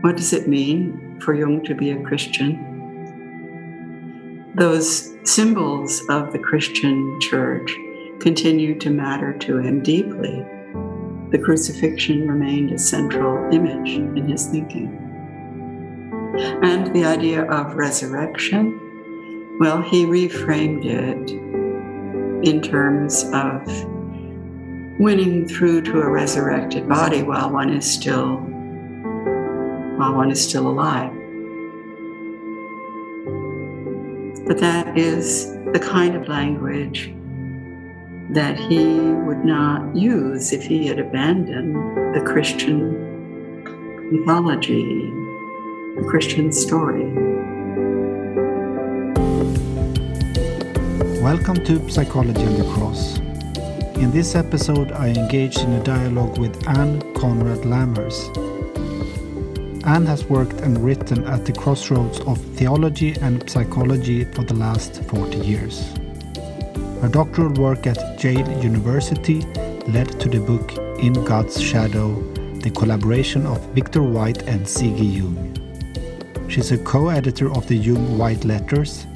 What does it mean for Jung to be a Christian? Those symbols of the Christian church continued to matter to him deeply. The crucifixion remained a central image in his thinking. And the idea of resurrection, well, he reframed it in terms of winning through to a resurrected body while one is still while one is still alive. But that is the kind of language that he would not use if he had abandoned the Christian mythology, the Christian story. Welcome to Psychology on the Cross. In this episode, I engaged in a dialogue with Ann Conrad Lammers, Anne has worked and written at the crossroads of theology and psychology for the last 40 years. Her doctoral work at Yale University led to the book In God's Shadow, the collaboration of Victor White and C.G. Jung. She's a co-editor of the Jung White Letters,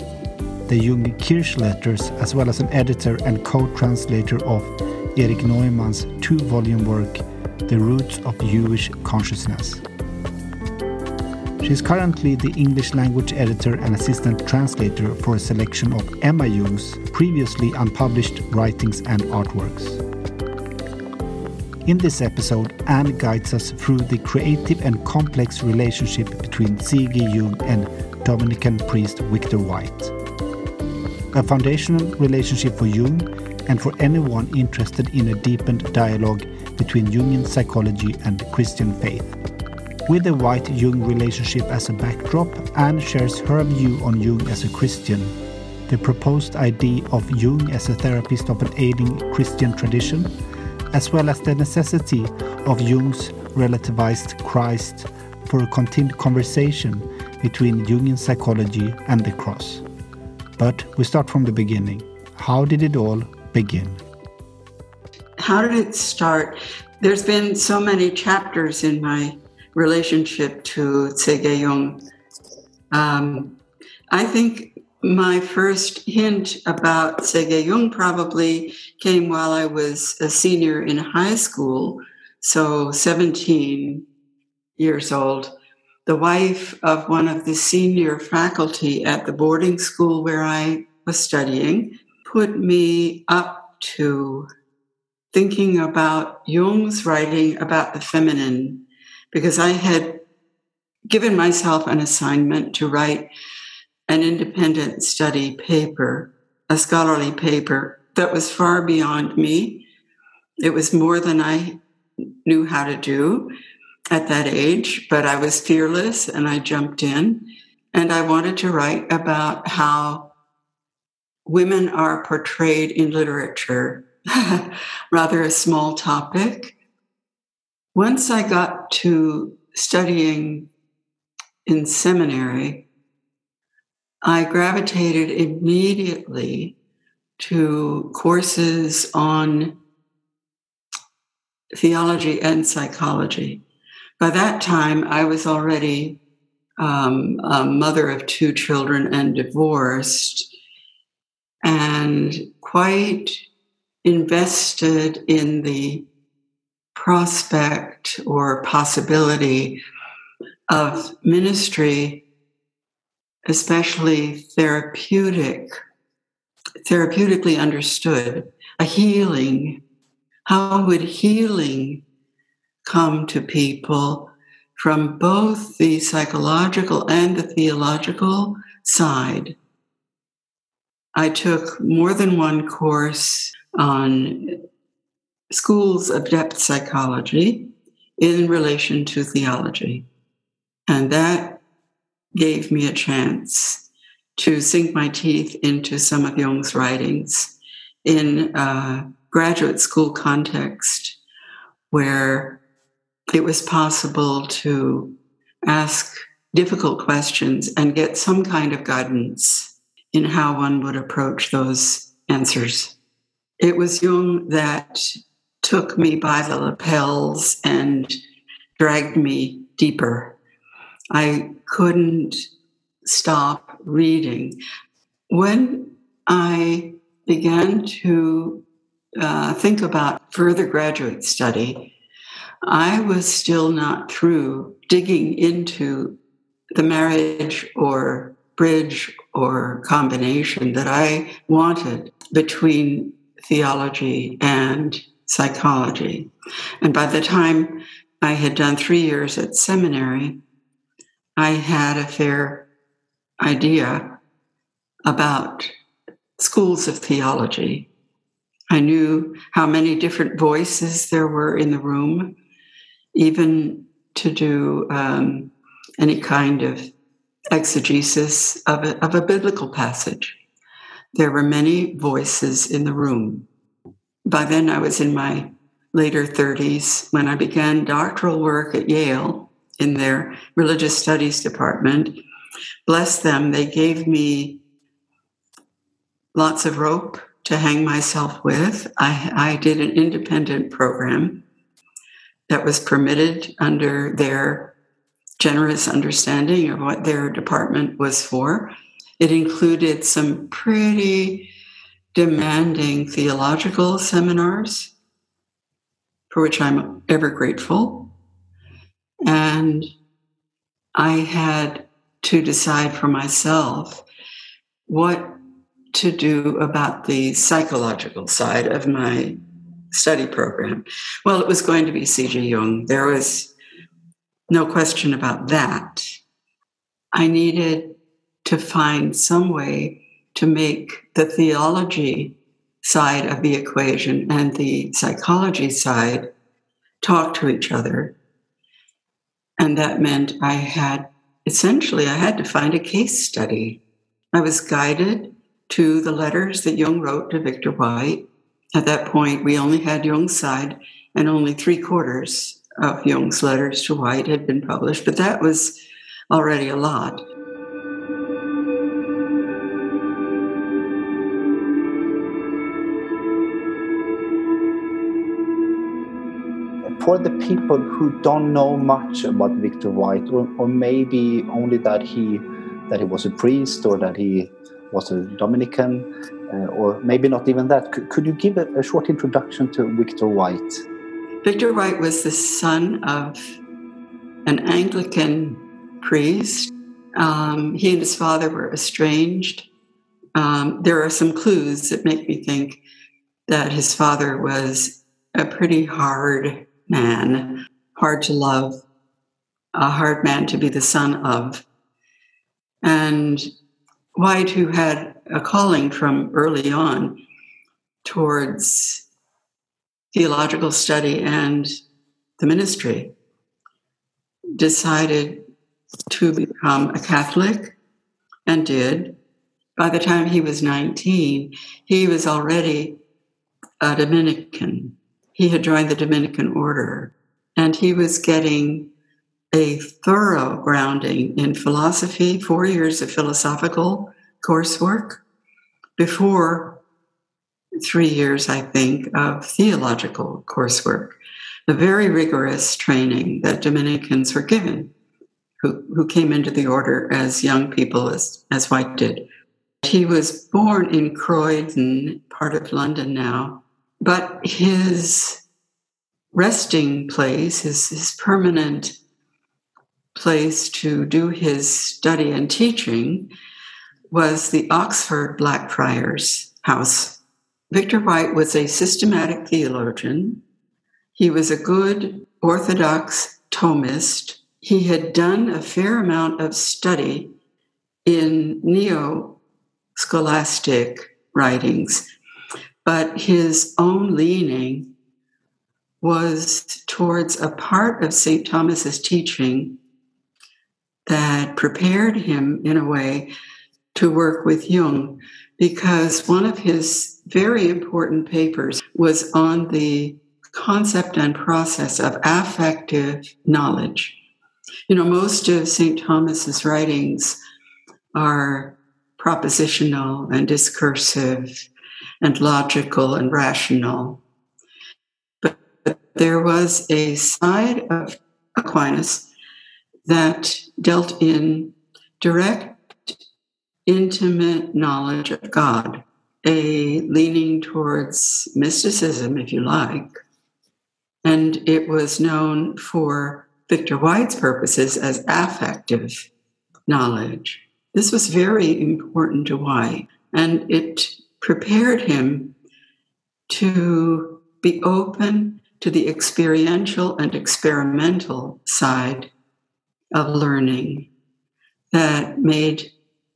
the Jung Kirsch Letters, as well as an editor and co-translator of Erich Neumann's two-volume work, The Roots of Jewish Consciousness. She is currently the English language editor and assistant translator for a selection of Emma Jung's previously unpublished writings and artworks. In this episode, Anne guides us through the creative and complex relationship between C.G. Jung and Dominican priest Victor White. A foundational relationship for Jung and for anyone interested in a deepened dialogue between Jungian psychology and Christian faith. With the White Jung relationship as a backdrop, Anne shares her view on Jung as a Christian, the proposed idea of Jung as a therapist of an ailing Christian tradition, as well as the necessity of Jung's relativized Christ for a continued conversation between Jungian psychology and the cross. But we start from the beginning. How did it all begin? How did it start? There's been so many chapters in my relationship to C.G. Jung. Um, I think my first hint about C.G. Jung probably came while I was a senior in high school, so 17 years old. The wife of one of the senior faculty at the boarding school where I was studying put me up to thinking about Jung's writing about the feminine because I had given myself an assignment to write an independent study paper, a scholarly paper that was far beyond me. It was more than I knew how to do at that age, but I was fearless and I jumped in. And I wanted to write about how women are portrayed in literature, rather a small topic. Once I got to studying in seminary, I gravitated immediately to courses on theology and psychology. By that time, I was already um, a mother of two children and divorced, and quite invested in the prospect or possibility of ministry, especially therapeutic, therapeutically understood, a healing. How would healing come to people from both the psychological and the theological side? I took more than one course on schools of depth psychology in relation to theology. And that gave me a chance to sink my teeth into some of Jung's writings in a graduate school context where it was possible to ask difficult questions and get some kind of guidance in how one would approach those answers. It was Jung that took me by the lapels and dragged me deeper. I couldn't stop reading. When I began to uh, think about further graduate study, I was still not through digging into the marriage or bridge or combination that I wanted between theology and psychology. And by the time I had done three years at seminary, I had a fair idea about schools of theology. I knew how many different voices there were in the room, even to do um, any kind of exegesis of a, of a biblical passage. There were many voices in the room. By then, I was in my later 30s when I began doctoral work at Yale in their religious studies department. Bless them, they gave me lots of rope to hang myself with. I, I did an independent program that was permitted under their generous understanding of what their department was for. It included some pretty demanding theological seminars, for which I'm ever grateful. And I had to decide for myself what to do about the psychological side of my study program. Well, it was going to be C.G. Jung. There was no question about that. I needed to find some way to make the theology side of the equation and the psychology side talk to each other. And that meant I had essentially I had to find a case study. I was guided to the letters that Jung wrote to Victor White. At that point, we only had Jung's side, and only three quarters of Jung's letters to White had been published, but that was already a lot. For the people who don't know much about Victor White, or, or maybe only that he that he was a priest or that he was a Dominican, uh, or maybe not even that. Could, could you give a, a, short introduction to Victor White? Victor White was the son of an Anglican priest. Um, he and his father were estranged. Um, there are some clues that make me think that his father was a pretty hard man, hard to love, a hard man to be the son of. And White, who had a calling from early on towards theological study and the ministry, decided to become a Catholic and did. By the time he was 19, he was already a Dominican. He had joined the Dominican order and he was getting a thorough grounding in philosophy, four years of philosophical coursework before three years, I think, of theological coursework, the very rigorous training that Dominicans were given who, who came into the order as young people, as, as White did. He was born in Croydon, part of London now, but his resting place, his, his permanent place to do his study and teaching was the Oxford Blackfriars House. Victor White was a systematic theologian. He was a good Orthodox Thomist. He had done a fair amount of study in neo scholastic writings, but his own leaning was towards a part of St. Thomas's teaching that prepared him in a way to work with Jung because one of his very important papers was on the concept and process of affective knowledge. You know, most of St. Thomas's writings are propositional and discursive and logical and rational. But there was a side of Aquinas that dealt in direct, intimate knowledge of God, a leaning towards mysticism, if you like. And it was known for Victor White's purposes as affective knowledge. This was very important to White, and it prepared him to be open to the experiential and experimental side of learning that made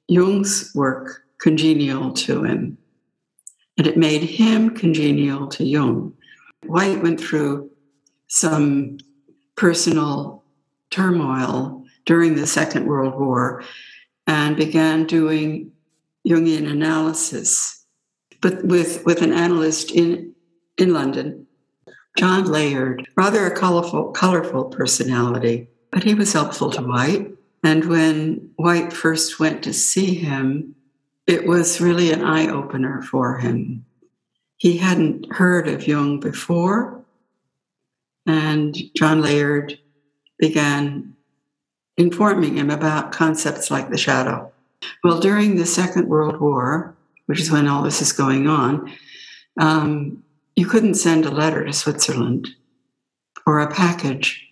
Jung's work congenial to him. And it made him congenial to Jung. White went through some personal turmoil during the Second World War and began doing Jungian analysis, but with, with an analyst in, in London, John Layard, rather a colorful, colorful personality, but he was helpful to White. And when White first went to see him, it was really an eye opener for him. He hadn't heard of Jung before, and John Layard began informing him about concepts like the shadow. Well, during the Second World War, which is when all this is going on, um, you couldn't send a letter to Switzerland or a package.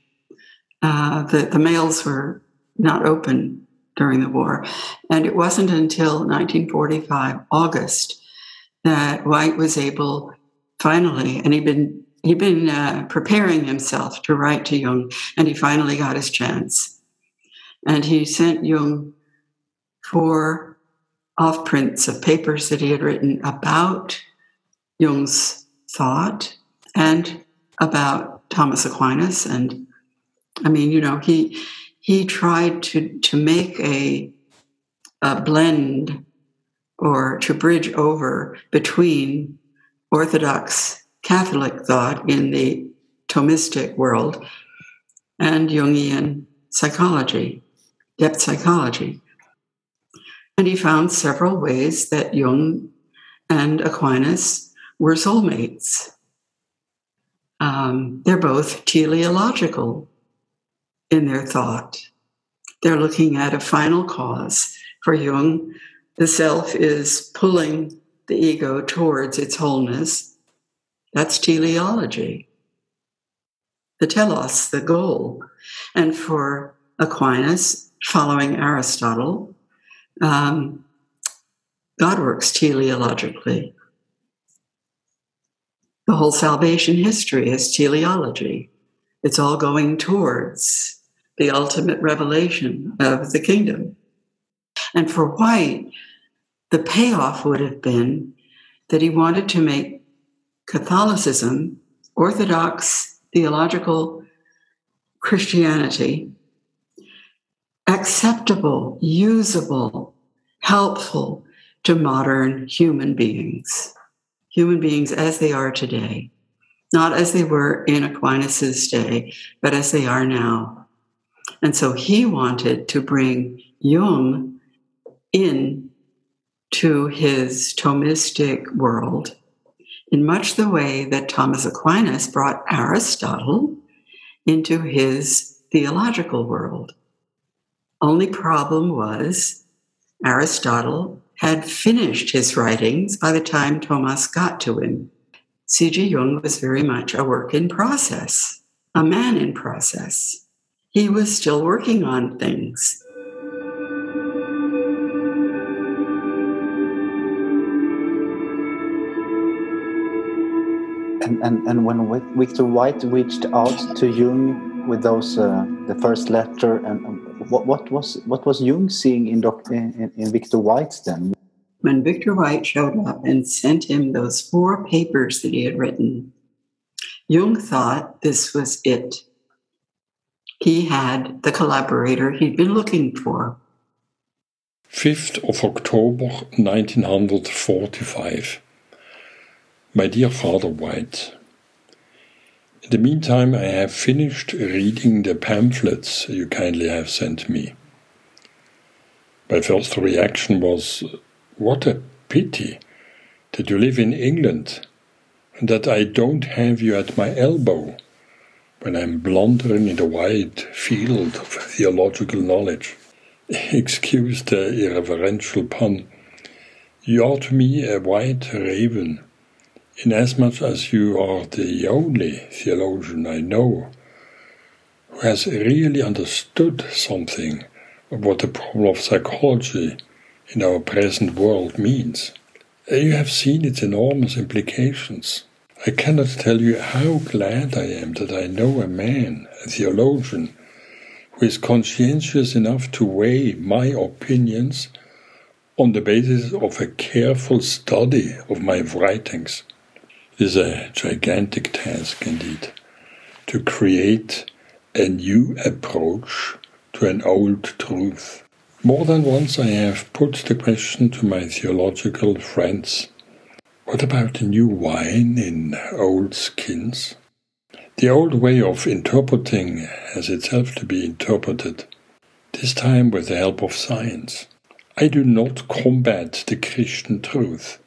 Uh, the, the mails were not open during the war. And it wasn't until 1945, August, that White was able finally, and he'd been he'd been uh, preparing himself to write to Jung, and he finally got his chance. And he sent Jung four off prints of papers that he had written about Jung's thought and about Thomas Aquinas. And I mean, you know, he he tried to to make a a blend or to bridge over between Orthodox Catholic thought in the Thomistic world and Jungian psychology, depth psychology. And he found several ways that Jung and Aquinas were soulmates. Um, they're both teleological in their thought. They're looking at a final cause. For Jung, the self is pulling the ego towards its wholeness that's teleology. The telos, the goal. And for Aquinas, following Aristotle, um, God works teleologically. The whole salvation history is teleology. It's all going towards the ultimate revelation of the kingdom. And for White, the payoff would have been that he wanted to make Catholicism, Orthodox theological Christianity, acceptable, usable, helpful to modern human beings, human beings as they are today, not as they were in Aquinas's day, but as they are now. And so he wanted to bring Jung in to his Thomistic world in much the way that Thomas Aquinas brought Aristotle into his theological world. Only problem was Aristotle had finished his writings by the time Thomas got to him. C.G. Jung was very much a work in process, a man in process. He was still working on things. And, and, and when Victor White reached out to Jung with those uh, the first letter, and what, what was what was Jung seeing in, Doc, in, in Victor White then? When Victor White showed up and sent him those four papers that he had written, Jung thought this was it. He had the collaborator he'd been looking for. 5th of October 1945. My dear Father White, In the meantime, I have finished reading the pamphlets you kindly have sent me. My first reaction was, What a pity that you live in England and that I don't have you at my elbow when I'm blundering in the wide field of theological knowledge. Excuse the irreverential pun. You to me a white raven, inasmuch as you are the only theologian I know who has really understood something of what the problem of psychology in our present world means. You have seen its enormous implications. I cannot tell you how glad I am that I know a man, a theologian, who is conscientious enough to weigh my opinions on the basis of a careful study of my writings. Is a gigantic task indeed to create a new approach to an old truth. More than once I have put the question to my theological friends what about new wine in old skins? The old way of interpreting has itself to be interpreted, this time with the help of science. I do not combat the Christian truth.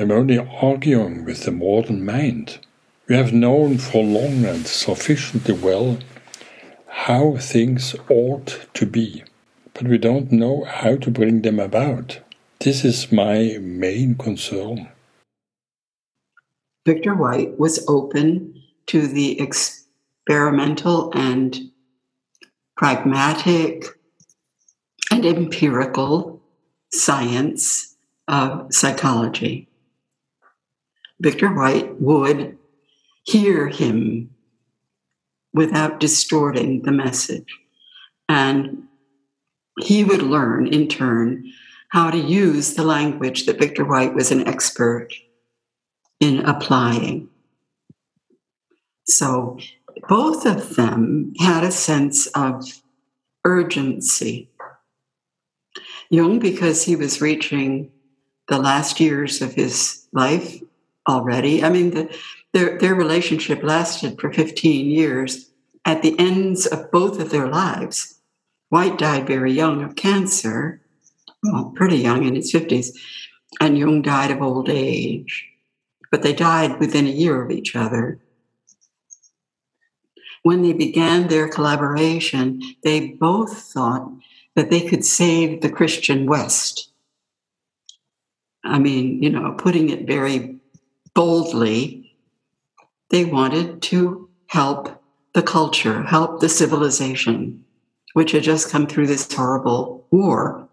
I'm only arguing with the modern mind. We have known for long and sufficiently well how things ought to be, but we don't know how to bring them about. This is my main concern. Victor White was open to the experimental and pragmatic and empirical science of psychology. Victor White would hear him without distorting the message. And he would learn in turn how to use the language that Victor White was an expert in applying. So both of them had a sense of urgency. Jung, because he was reaching the last years of his life already. I mean, the, their, their relationship lasted for 15 years. At the ends of both of their lives, White died very young of cancer, well, pretty young in his 50s, and Jung died of old age but they died within a year of each other. When they began their collaboration, they both thought that they could save the Christian West. I mean, you know, putting it very boldly, they wanted to help the culture, help the civilization, which had just come through this horrible war.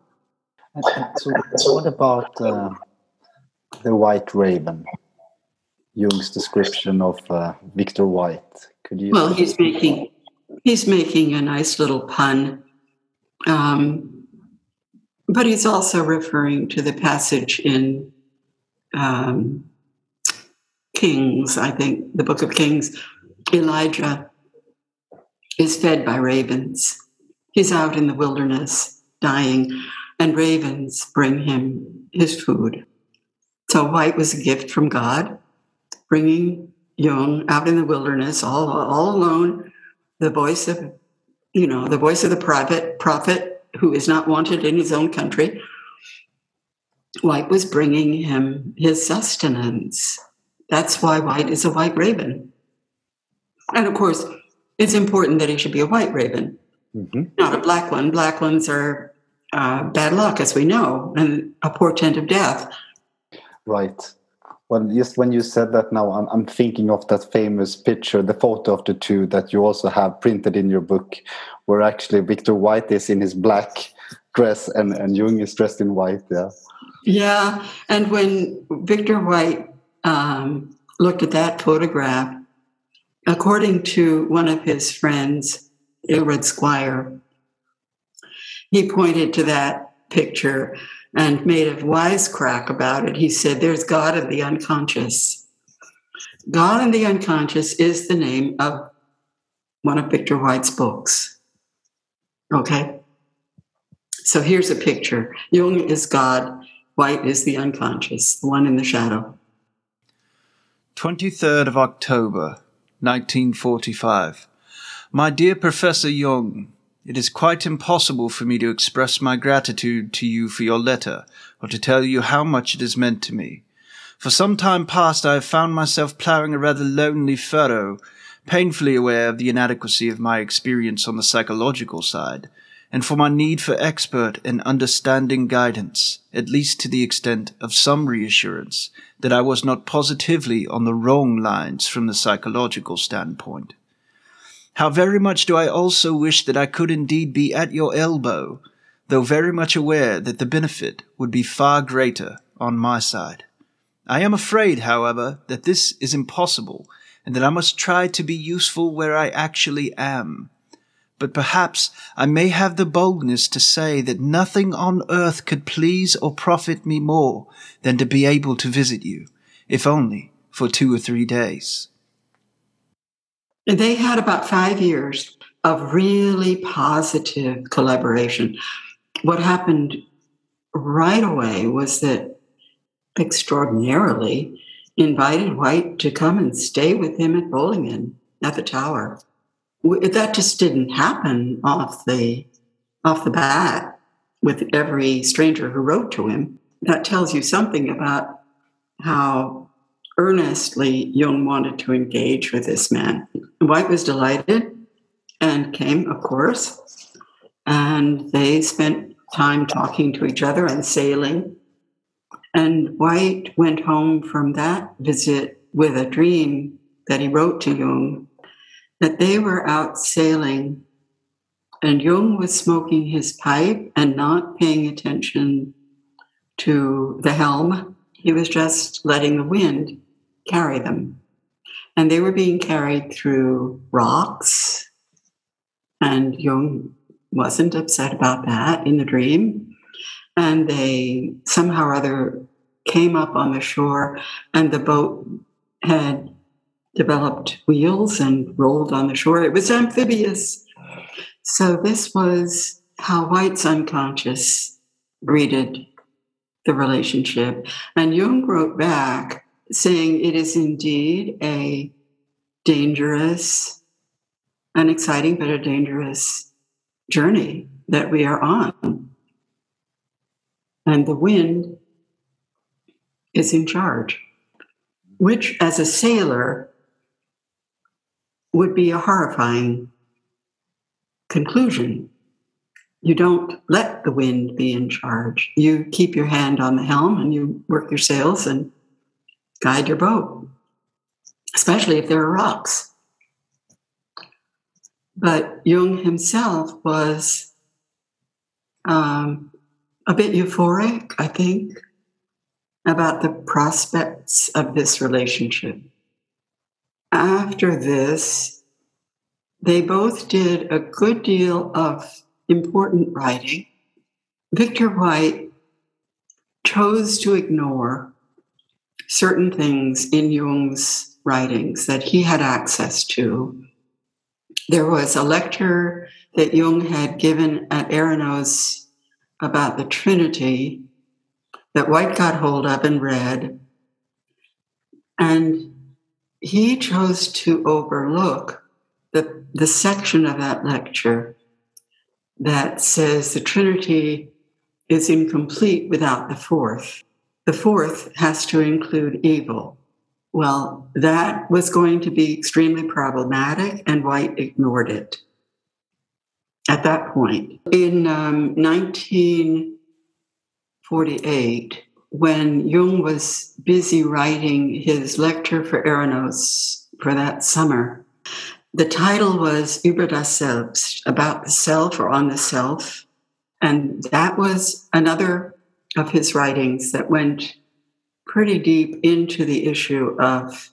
So, what about uh, the White Raven? Jung's description of uh, Victor White. Could you? Well, he's making he's making a nice little pun, um, but he's also referring to the passage in um, Kings. I think the Book of Kings. Elijah is fed by ravens. He's out in the wilderness dying, and ravens bring him his food. So White was a gift from God bringing Jung out in the wilderness, all all alone, the voice of, you know, the voice of the private prophet who is not wanted in his own country. White was bringing him his sustenance. That's why White is a white raven. And of course, it's important that he should be a white raven, mm-hmm. not a black one. Black ones are uh, bad luck, as we know, and a portent of death. Right. Well, just when you said that now, I'm, I'm thinking of that famous picture, the photo of the two that you also have printed in your book, where actually Victor White is in his black dress and, and Jung is dressed in white. Yeah. Yeah. And when Victor White um, looked at that photograph, according to one of his friends, Aelred Squire, he pointed to that picture and made a wisecrack about it. He said, There's God in the unconscious. God in the unconscious is the name of one of Victor White's books. Okay? So here's a picture Jung is God, White is the unconscious, the one in the shadow. 23rd of October, 1945. My dear Professor Jung, it is quite impossible for me to express my gratitude to you for your letter, or to tell you how much it has meant to me. For some time past I have found myself ploughing a rather lonely furrow, painfully aware of the inadequacy of my experience on the psychological side, and for my need for expert and understanding guidance, at least to the extent of some reassurance that I was not positively on the wrong lines from the psychological standpoint. How very much do I also wish that I could indeed be at your elbow, though very much aware that the benefit would be far greater on my side. I am afraid, however, that this is impossible, and that I must try to be useful where I actually am but perhaps I may have the boldness to say that nothing on earth could please or profit me more than to be able to visit you, if only for two or three days. And they had about five years of really positive collaboration. What happened right away was that extraordinarily invited White to come and stay with him at Bollingen at the tower that just didn't happen off the off the bat with every stranger who wrote to him. That tells you something about how earnestly Jung wanted to engage with this man. White was delighted and came, of course, and they spent time talking to each other and sailing. And White went home from that visit with a dream that he wrote to Jung that they were out sailing and Jung was smoking his pipe and not paying attention to the helm. He was just letting the wind carry them. And they were being carried through rocks. And Jung wasn't upset about that in the dream. And they somehow or other came up on the shore, and the boat had developed wheels and rolled on the shore. It was amphibious. So, this was how White's unconscious greeted the relationship. And Jung wrote back saying it is indeed a dangerous, an exciting, but a dangerous journey that we are on. And the wind is in charge, which, as a sailor, would be a horrifying conclusion. You don't let the wind be in charge. You keep your hand on the helm and you work your sails and guide your boat, especially if there are rocks. But Jung himself was um, a bit euphoric, I think, about the prospects of this relationship after this, they both did a good deal of important writing. Victor White chose to ignore certain things in Jung's writings that he had access to. There was a lecture that Jung had given at Eranos about the Trinity that White got hold of and read. And he chose to overlook the, the section of that lecture that says the Trinity is incomplete without the fourth. The fourth has to include evil. Well, that was going to be extremely problematic, and White ignored it at that point. In um, 1948, when Jung was busy writing his lecture for Eranos for that summer, the title was Über das Selbst, about the self or on the self. And that was another of his writings that went pretty deep into the issue of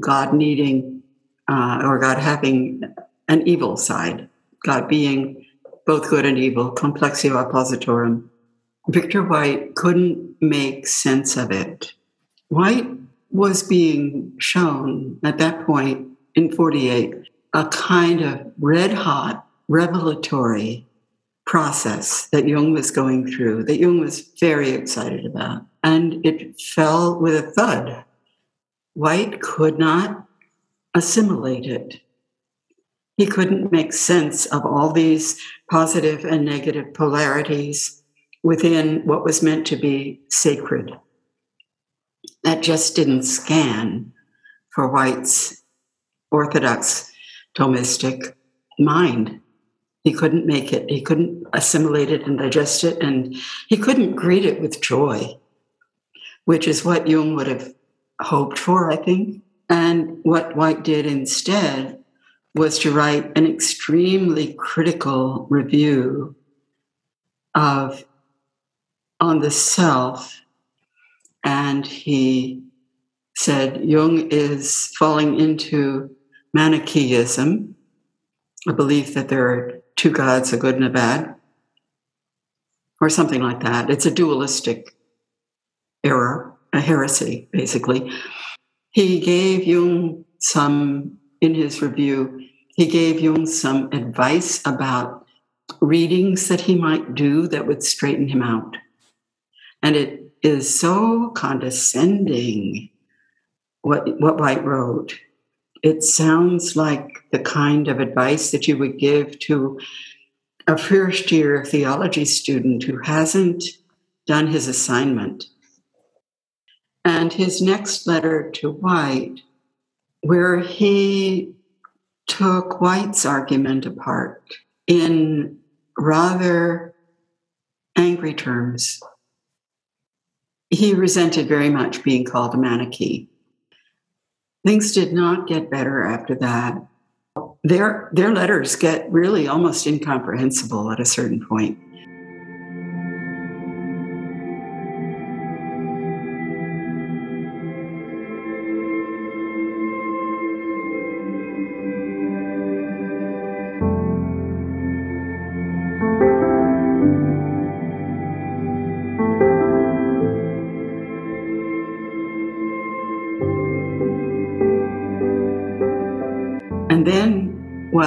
God needing uh, or God having an evil side, God being both good and evil, complexio oppositorum. Victor White couldn't make sense of it. White was being shown at that point in 48 a kind of red hot revelatory process that Jung was going through, that Jung was very excited about. And it fell with a thud. White could not assimilate it. He couldn't make sense of all these positive and negative polarities within what was meant to be sacred. That just didn't scan for White's Orthodox Thomistic mind. He couldn't make it, he couldn't assimilate it and digest it, and he couldn't greet it with joy, which is what Jung would have hoped for, I think. And what White did instead was to write an extremely critical review of on the self and he said Jung is falling into Manichaeism, a belief that there are two gods, a good and a bad, or something like that. It's a dualistic error, a heresy, basically. He gave Jung some, in his review, he gave Jung some advice about readings that he might do that would straighten him out. And it is so condescending what, what White wrote. It sounds like the kind of advice that you would give to a first year theology student who hasn't done his assignment. And his next letter to White, where he took White's argument apart in rather angry terms. He resented very much being called a Manichee. Things did not get better after that. Their, their letters get really almost incomprehensible at a certain point.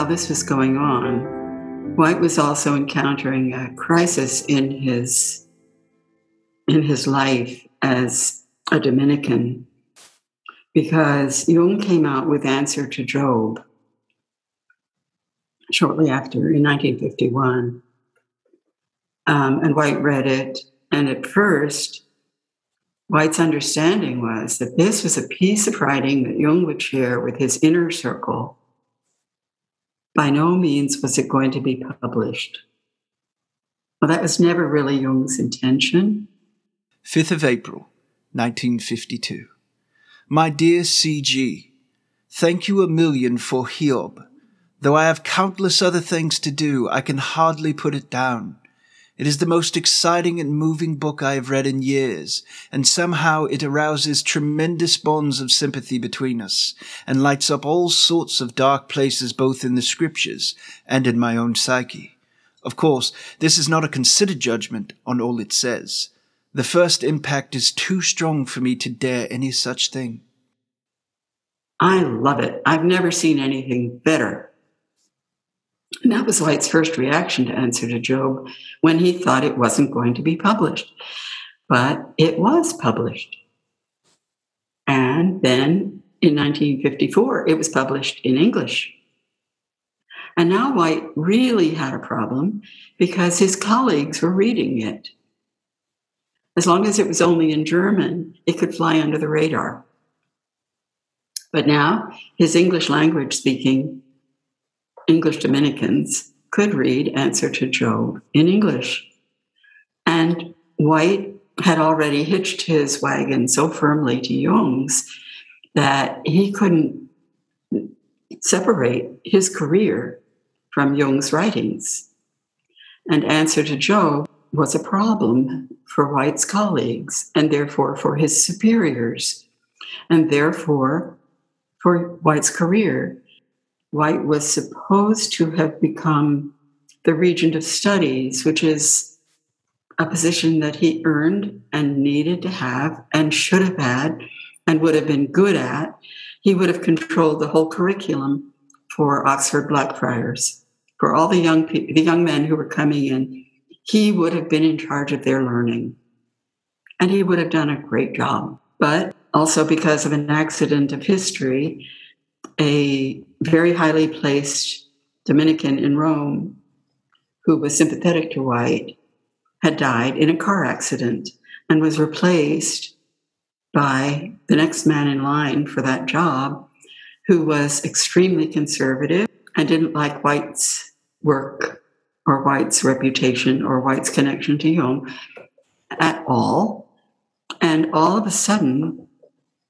This was going on, White was also encountering a crisis in his in his life as a Dominican, because Jung came out with Answer to Job shortly after in 1951, um, and White read it, and at first. White's understanding was that this was a piece of writing that Jung would share with his inner circle by no means was it going to be published. Well, that was never really Jung's intention. 5th of April, 1952. My dear C.G., thank you a million for Hiob. Though I have countless other things to do, I can hardly put it down. It is the most exciting and moving book I have read in years, and somehow it arouses tremendous bonds of sympathy between us, and lights up all sorts of dark places both in the scriptures and in my own psyche. Of course, this is not a considered judgment on all it says. The first impact is too strong for me to dare any such thing. I love it. I've never seen anything better. And that was White's first reaction to Answer to Job when he thought it wasn't going to be published. But it was published. And then in 1954, it was published in English. And now White really had a problem because his colleagues were reading it. As long as it was only in German, it could fly under the radar. But now his English language speaking English Dominicans could read Answer to Job in English. And White had already hitched his wagon so firmly to Jung's that he couldn't separate his career from Jung's writings. And Answer to Job was a problem for White's colleagues and therefore for his superiors, and therefore for White's career. White was supposed to have become the Regent of Studies, which is a position that he earned and needed to have and should have had and would have been good at. He would have controlled the whole curriculum for Oxford Blackfriars, for all the young people, the young men who were coming in. He would have been in charge of their learning, and he would have done a great job. But also because of an accident of history, a very highly placed Dominican in Rome who was sympathetic to White had died in a car accident and was replaced by the next man in line for that job, who was extremely conservative, and didn't like White's work or White's reputation or White's connection to Jung at all. And all of a sudden,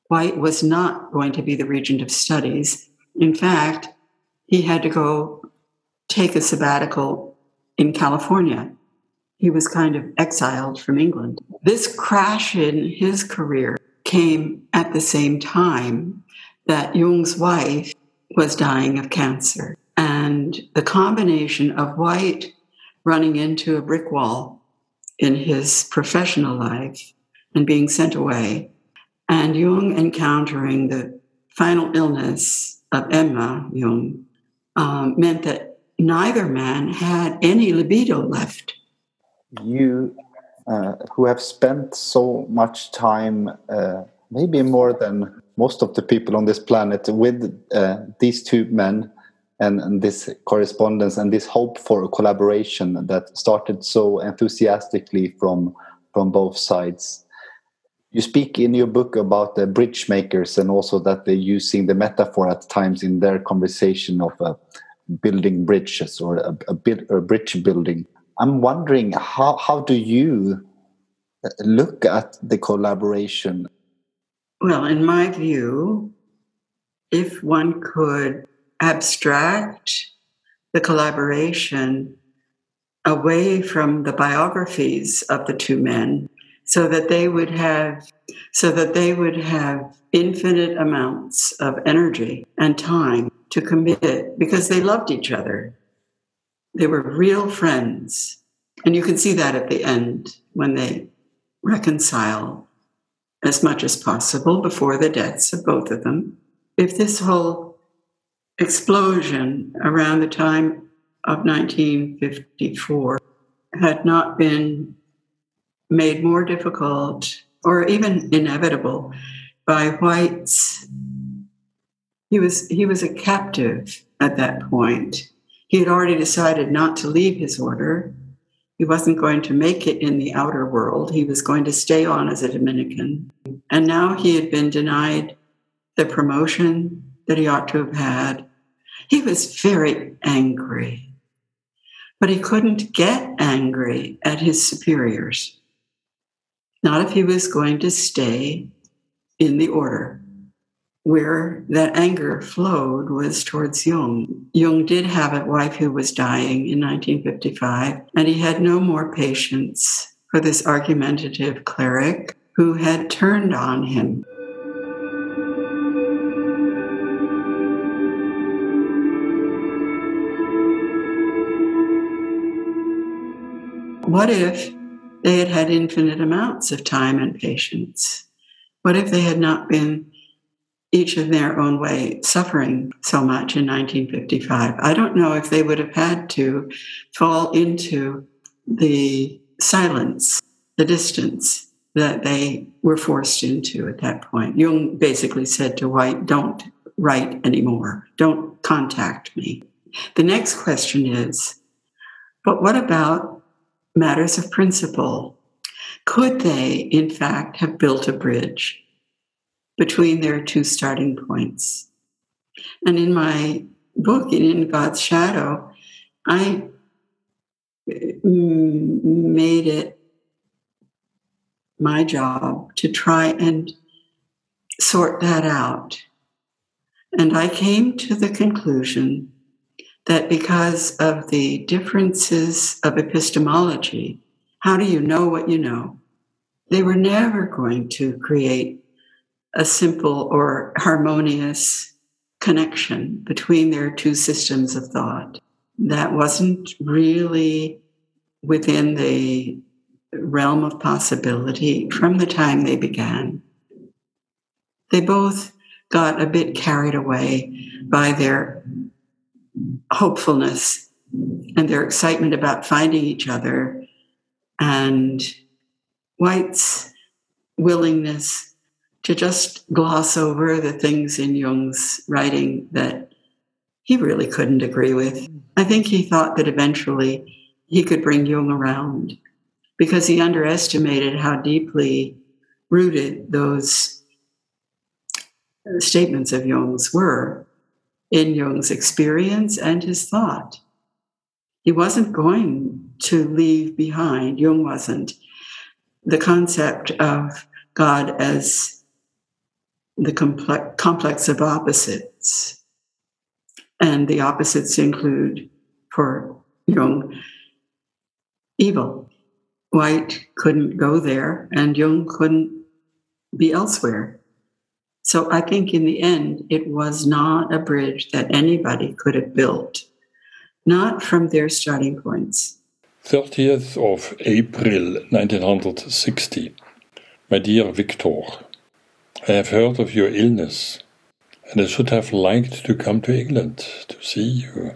White was not going to be the regent of studies. In fact, he had to go take a sabbatical in California. He was kind of exiled from England. This crash in his career came at the same time that Jung's wife was dying of cancer. And the combination of White running into a brick wall in his professional life and being sent away, and Jung encountering the final illness of Emma Jung um, meant that neither man had any libido left. You, uh, who have spent so much time, uh, maybe more than most of the people on this planet, with uh, these two men and, and, this correspondence and this hope for a collaboration that started so enthusiastically from from both sides. You speak in your book about the bridge makers and also that they're using the metaphor at times in their conversation of uh, building bridges or a, a, a bridge building. I'm wondering how how do you uh, look at the collaboration? Well, in my view, if one could abstract the collaboration away from the biographies of the two men so that they would have so that they would have infinite amounts of energy and time to commit because they loved each other. They were real friends. And you can see that at the end when they reconcile as much as possible before the deaths of both of them. If this whole explosion around the time of 1954 had not been made more difficult or even inevitable by whites he was he was a captive at that point. He had already decided not to leave his order. He wasn't going to make it in the outer world. He was going to stay on as a dominican. And now he had been denied the promotion that he ought to have had. He was very angry but he couldn't get angry at his superiors not if he was going to stay in the order. Where that anger flowed was towards Jung. Jung did have a wife who was dying in 1955, and he had no more patience for this argumentative cleric who had turned on him. What if they had had infinite amounts of time and patience. What if they had not been each in their own way suffering so much in 1955? I don't know if they would have had to fall into the silence, the distance that they were forced into at that point. Jung basically said to White, don't write anymore, don't contact me. The next question is, but what about matters of principle. Could they, in fact, have built a bridge between their two starting points? And in my book, In God's Shadow, I mm, made it my job to try and sort that out. And I came to the conclusion that because of the differences of epistemology, how do you know what you know? They were never going to create a simple or harmonious connection between their two systems of thought. That wasn't really within the realm of possibility from the time they began. They both got a bit carried away by their hopefulness and their excitement about finding each other and White's willingness to just gloss over the things in Jung's writing that he really couldn't agree with. I think he thought that eventually he could bring Jung around because he underestimated how deeply rooted those statements of Jung's were in Jung's experience and his thought. He wasn't going to leave behind, Jung wasn't, the concept of God as the complex, of opposites. And the opposites include, for Jung, evil. White couldn't go there, and Jung couldn't be elsewhere. So I think in the end, it was not a bridge that anybody could have built, not from their starting points. 30th of April 1960. My dear Victor, I have heard of your illness, and I should have liked to come to England to see you.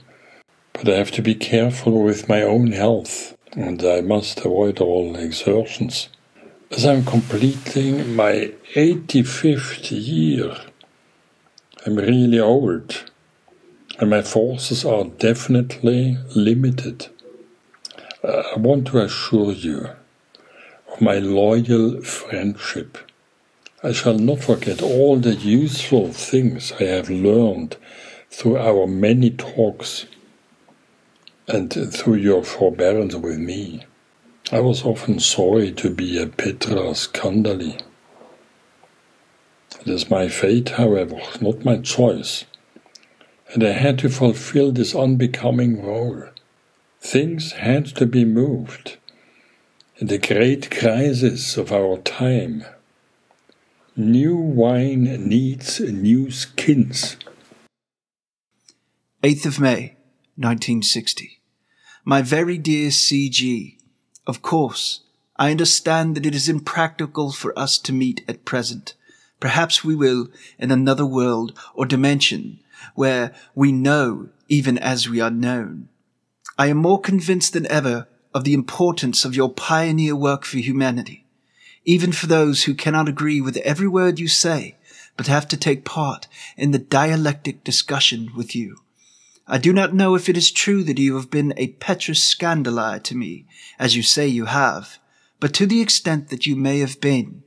But I have to be careful with my own health, and I must avoid all exertions. As I'm completing my 85th year, I'm really old, and my forces are definitely limited. Uh, I want to assure you of my loyal friendship. I shall not forget all the useful things I have learned through our many talks and through your forbearance with me. I was often sorry to be a Petra Scandali. It is my fate, however, not my choice, and I had to fulfill this unbecoming role. Things had to be moved. In the great crisis of our time, new wine needs new skins. 8th of May, 1960. My very dear C.G., of course, I understand that it is impractical for us to meet at present. Perhaps we will in another world or dimension where we know even as we are known. I am more convinced than ever of the importance of your pioneer work for humanity, even for those who cannot agree with every word you say, but have to take part in the dialectic discussion with you. I do not know if it is true that you have been a Petrus Scandali to me, as you say you have, but to the extent that you may have been,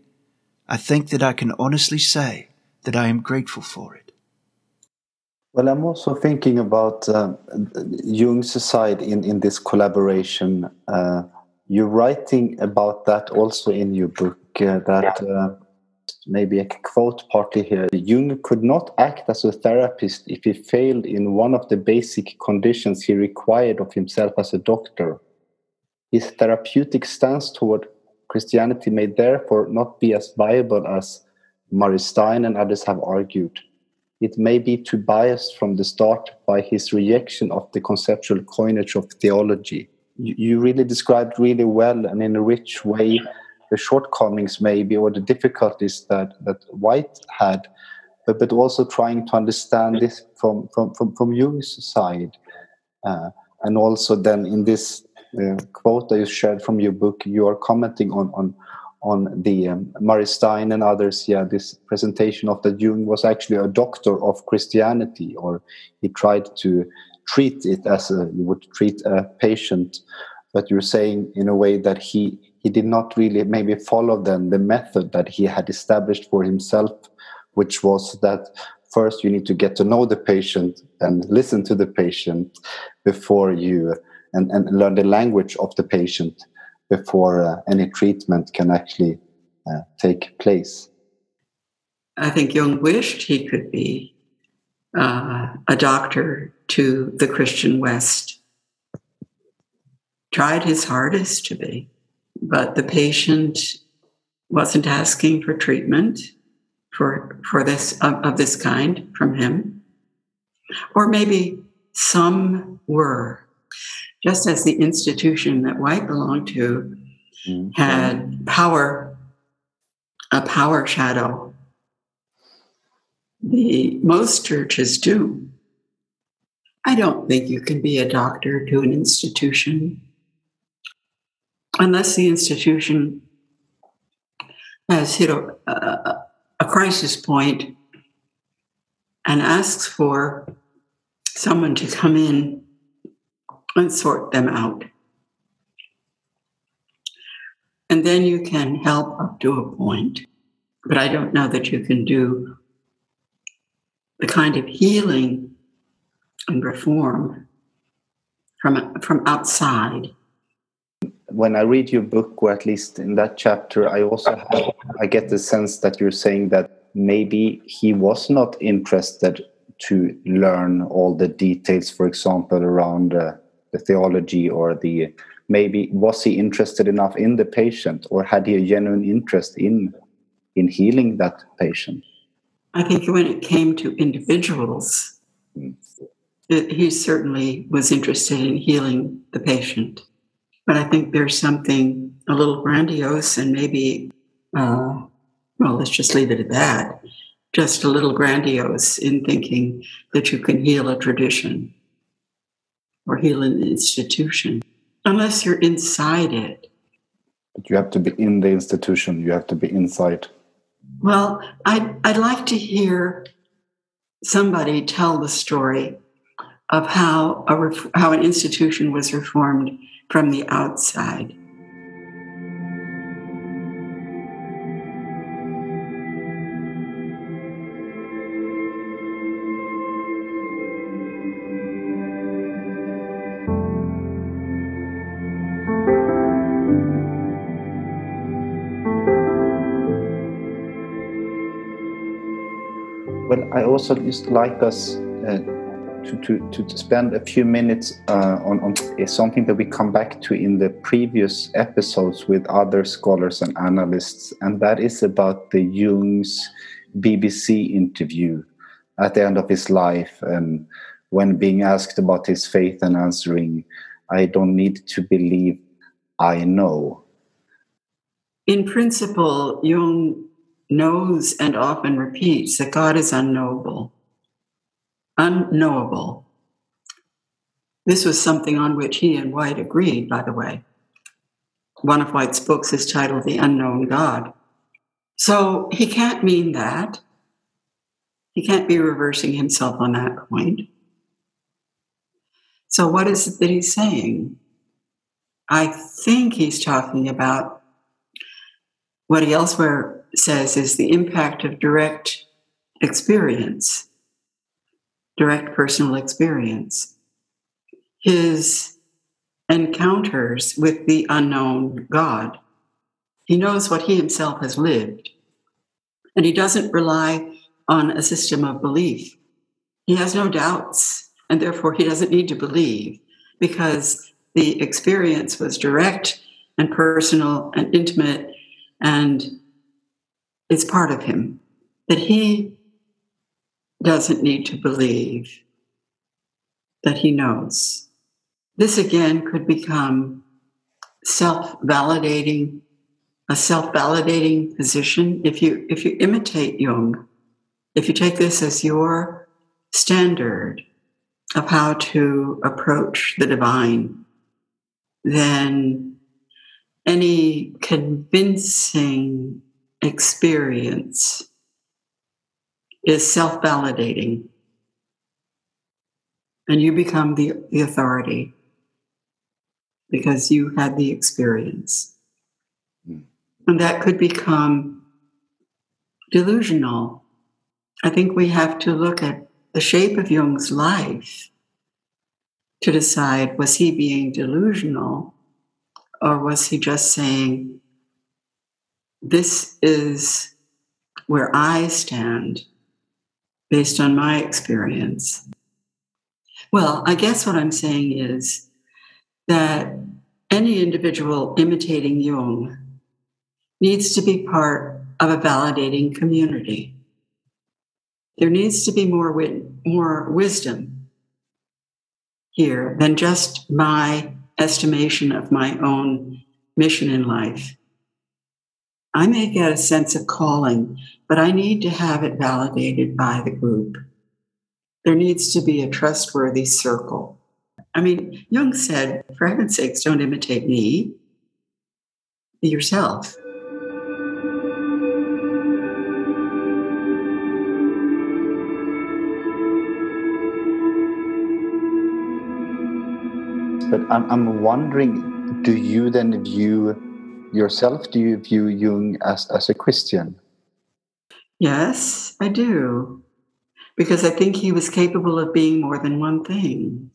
I think that I can honestly say that I am grateful for it. Well, I'm also thinking about uh, Jung's side in, in this collaboration. Uh, you're writing about that also in your book, uh, that uh, maybe a quote partly here. Jung could not act as a therapist if he failed in one of the basic conditions he required of himself as a doctor. His therapeutic stance toward Christianity may therefore not be as viable as Murray Stein and others have argued. It may be too biased from the start by his rejection of the conceptual coinage of theology. You, you really described really well and in a rich way the shortcomings maybe or the difficulties that that White had, but but also trying to understand this from from from, from Jung's side, uh, and also then in this uh, quote that you shared from your book, you are commenting on on on the um, Murray Stein and others. Yeah, this presentation of that Jung was actually a doctor of Christianity, or he tried to treat it as a, you would treat a patient but you're saying in a way that he he did not really maybe follow then the method that he had established for himself, which was that first you need to get to know the patient and listen to the patient before you and, and learn the language of the patient before uh, any treatment can actually uh, take place. I think Jung wished he could be uh, a doctor to the Christian West. Tried his hardest to be but the patient wasn't asking for treatment for for this of, of this kind from him. Or maybe some were just as the institution that white belonged to mm-hmm. had power a power shadow. The most churches do. I don't think you can be a doctor to an institution unless the institution has hit a, a, crisis point and asks for someone to come in and sort them out. And then you can help up to a point. But I don't know that you can do the kind of healing and reform from, from outside. When I read your book, or at least in that chapter, I also have, I get the sense that you're saying that maybe he was not interested to learn all the details, for example, around uh, the theology or the maybe was he interested enough in the patient or had he a genuine interest in in healing that patient i think when it came to individuals mm. it, he certainly was interested in healing the patient but i think there's something a little grandiose and maybe uh, well let's just leave it at that just a little grandiose in thinking that you can heal a tradition or heal an institution unless you're inside it. But you have to be in the institution, you have to be inside. Well, I'd, I'd like to hear somebody tell the story of how, a, how an institution was reformed from the outside. Well, I also just like us uh, to, to, to spend a few minutes uh, on, on something that we come back to in the previous episodes with other scholars and analysts, and that is about the Jung's BBC interview at the end of his life, and when being asked about his faith and answering, "I don't need to believe, I know." In principle, Jung knows and often repeats that God is unknowable. Unknowable. This was something on which he and White agreed, by the way. One of White's books is titled The Unknown God. So he can't mean that. He can't be reversing himself on that point. So, what is it that he's saying? I think he's talking about what he elsewhere says is the impact of direct experience, direct personal experience. His encounters with the unknown God. He knows what he himself has lived, and he doesn't rely on a system of belief. He has no doubts, and therefore he doesn't need to believe because the experience was direct and personal and intimate and is part of him that he doesn't need to believe that he knows. This again could become self validating, a self validating position. If you, if you imitate Jung, if you take this as your standard of how to approach the divine, then any convincing experience is self validating. And you become the, the authority because you had the experience. Mm. And that could become delusional. I think we have to look at the shape of Jung's life to decide was he being delusional or was he just saying, this is where I stand based on my experience. Well, I guess what I'm saying is that any individual imitating Jung needs to be part of a validating community. There needs to be more, more wisdom here than just my estimation of my own mission in life. I may get a sense of calling, but I need to have it validated by the group. There needs to be a trustworthy circle. I mean, Jung said, for heaven's sakes, don't imitate me, be yourself. But I'm, wondering do you then view yourself, do you view Jung as, as a Christian? Yes, I do. because I think he was capable of being more than one thing.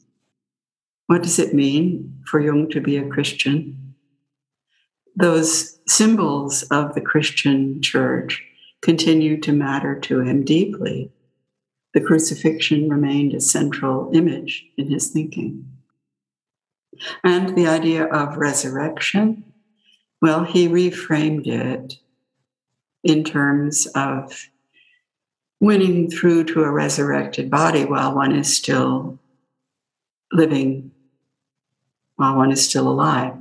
What does it mean for Jung to be a Christian? Those symbols of the Christian church continued to matter to him deeply. The crucifixion remained a central image in his thinking. And the idea of resurrection, well, he reframed it in terms of winning through to a resurrected body while one is still living, while one is still alive.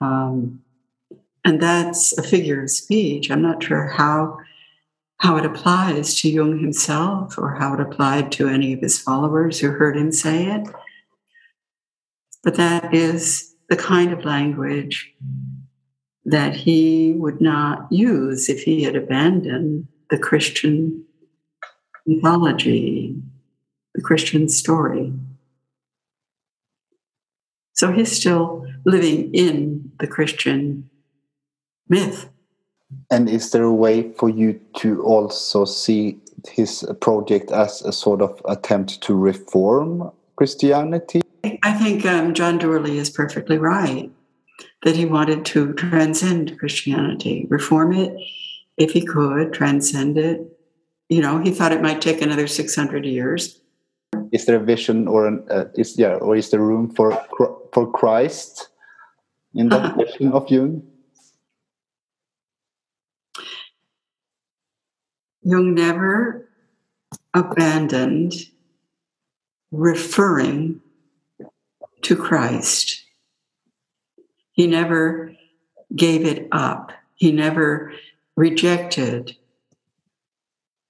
Um, and that's a figure of speech. I'm not sure how how it applies to Jung himself or how it applied to any of his followers who heard him say it. But that is the kind of language that he would not use if he had abandoned the Christian mythology, the Christian story. So he's still living in the Christian myth. And is there a way for you to also see his project as a sort of attempt to reform Christianity? I think um, John Dourley is perfectly right that he wanted to transcend Christianity, reform it if he could, transcend it. You know, he thought it might take another 600 years. Is there a vision or an, uh, is yeah, or is there room for for Christ in that uh vision of Jung? Jung never abandoned referring to Christ. He never gave it up. He never rejected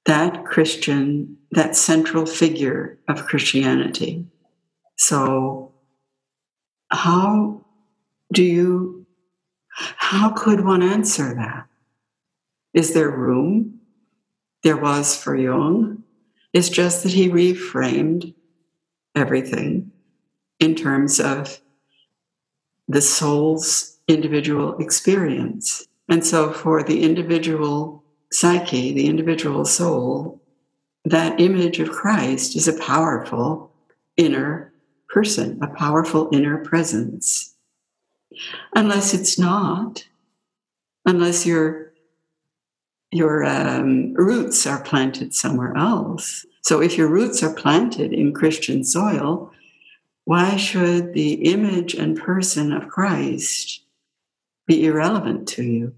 that Christian, that central figure of Christianity. So, how do you, how could one answer that? Is there room? There was for Jung. It's just that he reframed everything in terms of the soul's individual experience. And so, for the individual psyche, the individual soul, that image of Christ is a powerful inner person, a powerful inner presence. Unless it's not, unless your your um, roots are planted somewhere else. So, if your roots are planted in Christian soil, why should the image and person of Christ be irrelevant to you?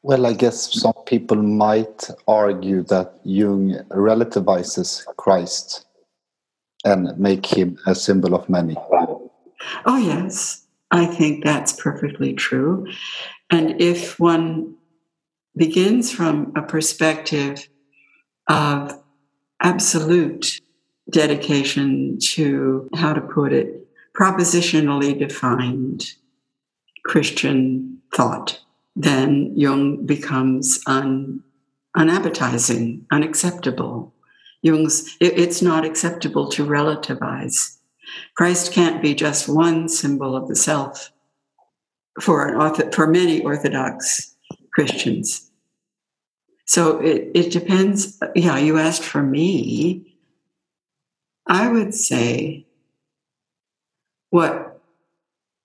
Well, I guess some people might argue that Jung relativizes Christ and make him a symbol of many. Oh, yes. I think that's perfectly true. And if one begins from a perspective of absolute dedication to, how to put it, propositionally defined Christian thought, then Jung becomes un, unappetizing, unacceptable. Jung's, it, it's not acceptable to relativize. Christ can't be just one symbol of the self for an author for many Orthodox Christians. So it, it depends. Yeah, you asked for me. I would say what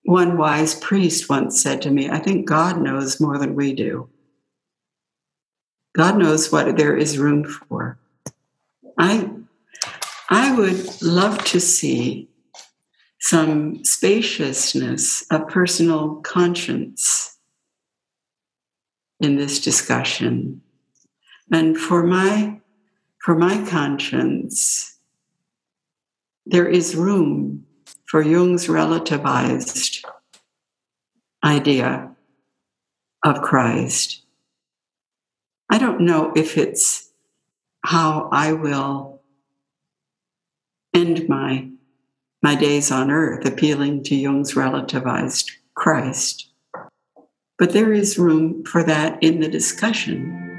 one wise priest once said to me I think God knows more than we do. God knows what there is room for. I, I would love to see some spaciousness of personal conscience in this discussion. And for my, for my conscience, there is room for Jung's relativized idea of Christ. I don't know if it's how I will end my, my days on earth appealing to Jung's relativized Christ. But there is room for that in the discussion.